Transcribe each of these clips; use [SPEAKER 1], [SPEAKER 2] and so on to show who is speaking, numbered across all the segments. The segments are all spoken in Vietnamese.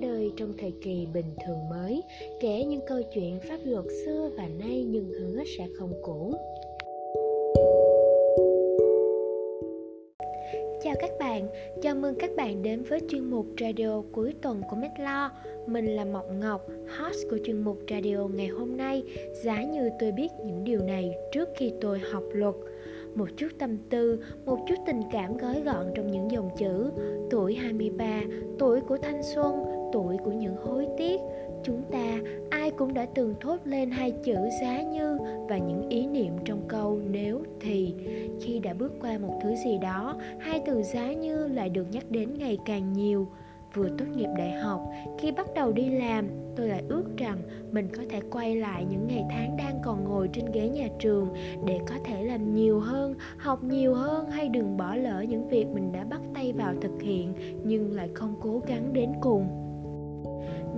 [SPEAKER 1] ra đời trong thời kỳ bình thường mới, kể những câu chuyện pháp luật xưa và nay nhưng hứa sẽ không cũ. Chào các bạn, chào mừng các bạn đến với chuyên mục radio cuối tuần của Medlo Mình là Mộng Ngọc, host của chuyên mục radio ngày hôm nay. Giá như tôi biết những điều này trước khi tôi học luật một chút tâm tư, một chút tình cảm gói gọn trong những dòng chữ Tuổi 23, tuổi của thanh xuân, tuổi của những hối tiếc. Chúng ta ai cũng đã từng thốt lên hai chữ giá như và những ý niệm trong câu nếu thì Khi đã bước qua một thứ gì đó, hai từ giá như lại được nhắc đến ngày càng nhiều. Vừa tốt nghiệp đại học khi bắt đầu đi làm tôi lại ước rằng mình có thể quay lại những ngày tháng đang còn ngồi trên ghế nhà trường để có thể làm nhiều hơn học nhiều hơn hay đừng bỏ lỡ những việc mình đã bắt tay vào thực hiện nhưng lại không cố gắng đến cùng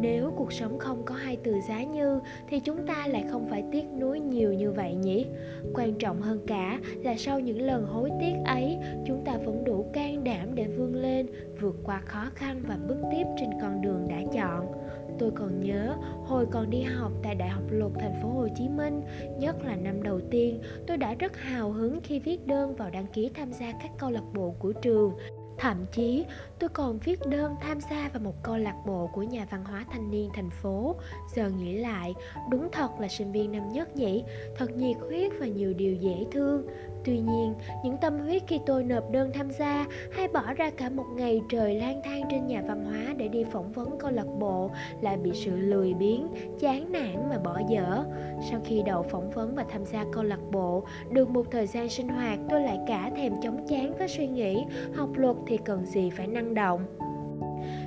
[SPEAKER 1] nếu cuộc sống không có hai từ giá như, thì chúng ta lại không phải tiếc nuối nhiều như vậy nhỉ? Quan trọng hơn cả là sau những lần hối tiếc ấy, chúng ta vẫn đủ can đảm để vươn lên, vượt qua khó khăn và bước tiếp trên con đường đã chọn. Tôi còn nhớ, hồi còn đi học tại đại học luật thành phố hồ chí minh, nhất là năm đầu tiên, tôi đã rất hào hứng khi viết đơn vào đăng ký tham gia các câu lạc bộ của trường. Thậm chí, tôi còn viết đơn tham gia vào một câu lạc bộ của nhà văn hóa thanh niên thành phố. Giờ nghĩ lại, đúng thật là sinh viên năm nhất nhỉ, thật nhiệt huyết và nhiều điều dễ thương. Tuy nhiên, những tâm huyết khi tôi nộp đơn tham gia hay bỏ ra cả một ngày trời lang thang trên nhà văn hóa để đi phỏng vấn câu lạc bộ lại bị sự lười biếng, chán nản mà bỏ dở. Sau khi đậu phỏng vấn và tham gia câu lạc bộ, được một thời gian sinh hoạt tôi lại cả thèm chóng chán với suy nghĩ học luật thì cần gì phải năng động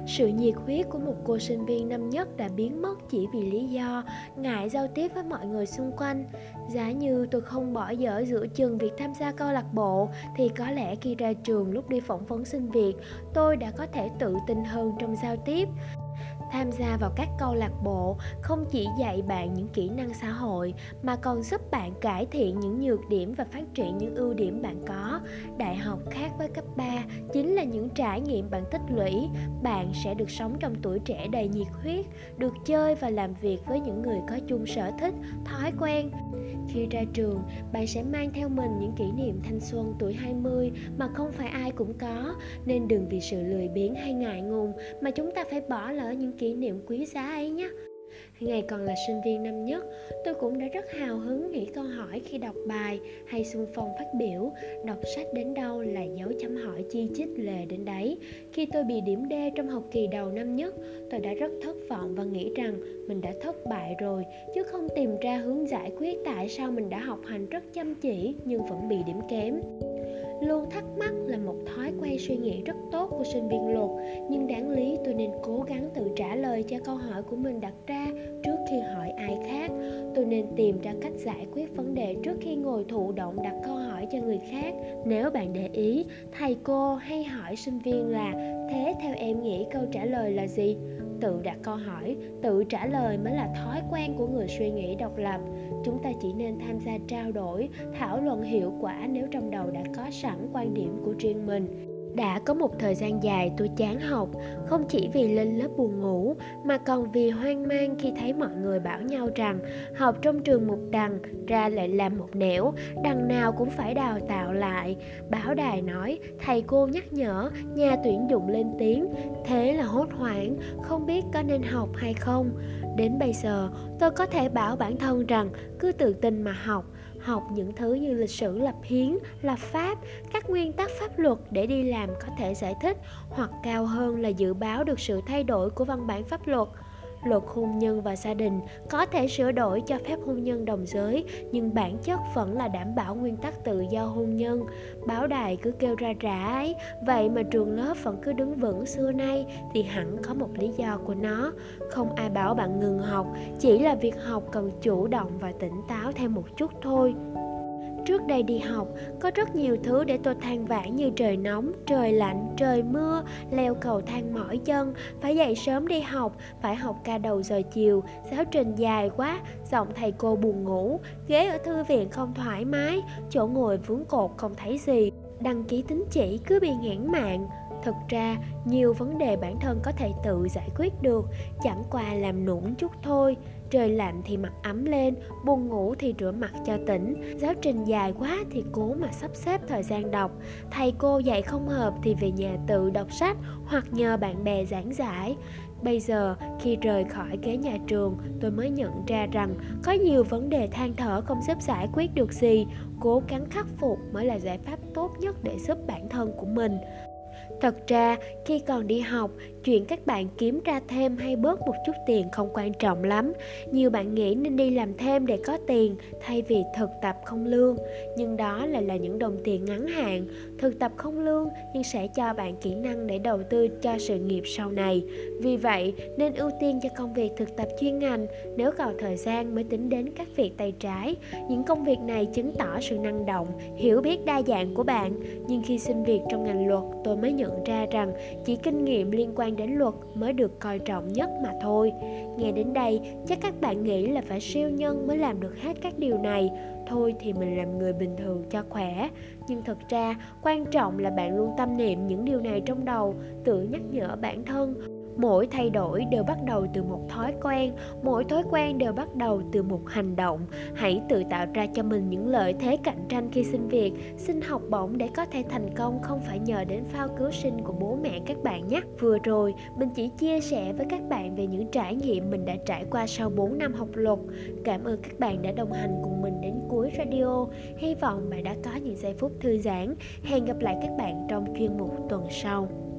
[SPEAKER 1] sự nhiệt huyết của một cô sinh viên năm nhất đã biến mất chỉ vì lý do ngại giao tiếp với mọi người xung quanh. Giá như tôi không bỏ dở giữa chừng việc tham gia câu lạc bộ, thì có lẽ khi ra trường lúc đi phỏng vấn sinh việc, tôi đã có thể tự tin hơn trong giao tiếp tham gia vào các câu lạc bộ, không chỉ dạy bạn những kỹ năng xã hội, mà còn giúp bạn cải thiện những nhược điểm và phát triển những ưu điểm bạn có. Đại học khác với cấp 3 chính là những trải nghiệm bạn tích lũy. Bạn sẽ được sống trong tuổi trẻ đầy nhiệt huyết, được chơi và làm việc với những người có chung sở thích, thói quen khi ra trường, bạn sẽ mang theo mình những kỷ niệm thanh xuân tuổi 20 mà không phải ai cũng có, nên đừng vì sự lười biếng hay ngại ngùng mà chúng ta phải bỏ lỡ những kỷ niệm quý giá ấy nhé. Ngày còn là sinh viên năm nhất, tôi cũng đã rất hào hứng nghĩ câu hỏi khi đọc bài hay xung phong phát biểu. Đọc sách đến đâu là dấu chấm hỏi chi chít lề đến đấy. Khi tôi bị điểm D trong học kỳ đầu năm nhất, tôi đã rất thất vọng và nghĩ rằng mình đã thất bại rồi, chứ không tìm ra hướng giải quyết tại sao mình đã học hành rất chăm chỉ nhưng vẫn bị điểm kém luôn thắc mắc là một thói quen suy nghĩ rất tốt của sinh viên luật. Nhưng đáng lý tôi nên cố gắng tự trả lời cho câu hỏi của mình đặt ra trước khi hỏi ai khác. Tôi nên tìm ra cách giải quyết vấn đề trước khi ngồi thụ động đặt câu hỏi cho người khác. Nếu bạn để ý, thầy cô hay hỏi sinh viên là, thế theo em nghĩ câu trả lời là gì? Tự đặt câu hỏi, tự trả lời mới là thói quen của người suy nghĩ độc lập. Chúng ta chỉ nên tham gia trao đổi, thảo luận hiệu quả nếu trong đầu đã có sẵn quan điểm của riêng mình đã có một thời gian dài tôi chán học, không chỉ vì lên lớp buồn ngủ, mà còn vì hoang mang khi thấy mọi người bảo nhau rằng học trong trường một đằng, ra lại làm một nẻo, đằng nào cũng phải đào tạo lại. Báo đài nói, thầy cô nhắc nhở, nhà tuyển dụng lên tiếng, thế là hốt hoảng, không biết có nên học hay không. Đến bây giờ, tôi có thể bảo bản thân rằng cứ tự tin mà học học những thứ như lịch sử lập hiến, lập pháp, các nguyên tắc pháp luật để đi làm có thể giải thích hoặc cao hơn là dự báo được sự thay đổi của văn bản pháp luật luật hôn nhân và gia đình có thể sửa đổi cho phép hôn nhân đồng giới, nhưng bản chất vẫn là đảm bảo nguyên tắc tự do hôn nhân. Báo đài cứ kêu ra rã ấy, vậy mà trường lớp vẫn cứ đứng vững xưa nay thì hẳn có một lý do của nó. Không ai bảo bạn ngừng học, chỉ là việc học cần chủ động và tỉnh táo thêm một chút thôi. Trước đây đi học, có rất nhiều thứ để tôi than vãn như trời nóng, trời lạnh, trời mưa, leo cầu thang mỏi chân, phải dậy sớm đi học, phải học ca đầu giờ chiều, giáo trình dài quá, giọng thầy cô buồn ngủ, ghế ở thư viện không thoải mái, chỗ ngồi vướng cột không thấy gì, đăng ký tín chỉ cứ bị nghẽn mạng, thực ra nhiều vấn đề bản thân có thể tự giải quyết được chẳng qua làm nũng chút thôi trời lạnh thì mặc ấm lên, buồn ngủ thì rửa mặt cho tỉnh. Giáo trình dài quá thì cố mà sắp xếp thời gian đọc. Thầy cô dạy không hợp thì về nhà tự đọc sách hoặc nhờ bạn bè giảng giải. Bây giờ, khi rời khỏi ghế nhà trường, tôi mới nhận ra rằng có nhiều vấn đề than thở không giúp giải quyết được gì. Cố gắng khắc phục mới là giải pháp tốt nhất để giúp bản thân của mình. Thật ra, khi còn đi học, chuyện các bạn kiếm ra thêm hay bớt một chút tiền không quan trọng lắm. Nhiều bạn nghĩ nên đi làm thêm để có tiền thay vì thực tập không lương. Nhưng đó lại là những đồng tiền ngắn hạn. Thực tập không lương nhưng sẽ cho bạn kỹ năng để đầu tư cho sự nghiệp sau này. Vì vậy, nên ưu tiên cho công việc thực tập chuyên ngành nếu còn thời gian mới tính đến các việc tay trái. Những công việc này chứng tỏ sự năng động, hiểu biết đa dạng của bạn. Nhưng khi xin việc trong ngành luật, tôi mới nhận nhận ra rằng chỉ kinh nghiệm liên quan đến luật mới được coi trọng nhất mà thôi. Nghe đến đây, chắc các bạn nghĩ là phải siêu nhân mới làm được hết các điều này. Thôi thì mình làm người bình thường cho khỏe. Nhưng thật ra, quan trọng là bạn luôn tâm niệm những điều này trong đầu, tự nhắc nhở bản thân mỗi thay đổi đều bắt đầu từ một thói quen, mỗi thói quen đều bắt đầu từ một hành động. Hãy tự tạo ra cho mình những lợi thế cạnh tranh khi xin việc. Xin học bổng để có thể thành công, không phải nhờ đến phao cứu sinh của bố mẹ các bạn nhé. Vừa rồi, mình chỉ chia sẻ với các bạn về những trải nghiệm mình đã trải qua sau 4 năm học luật. Cảm ơn các bạn đã đồng hành cùng mình đến cuối radio. Hy vọng bạn đã có những giây phút thư giãn. Hẹn gặp lại các bạn trong chuyên mục tuần sau.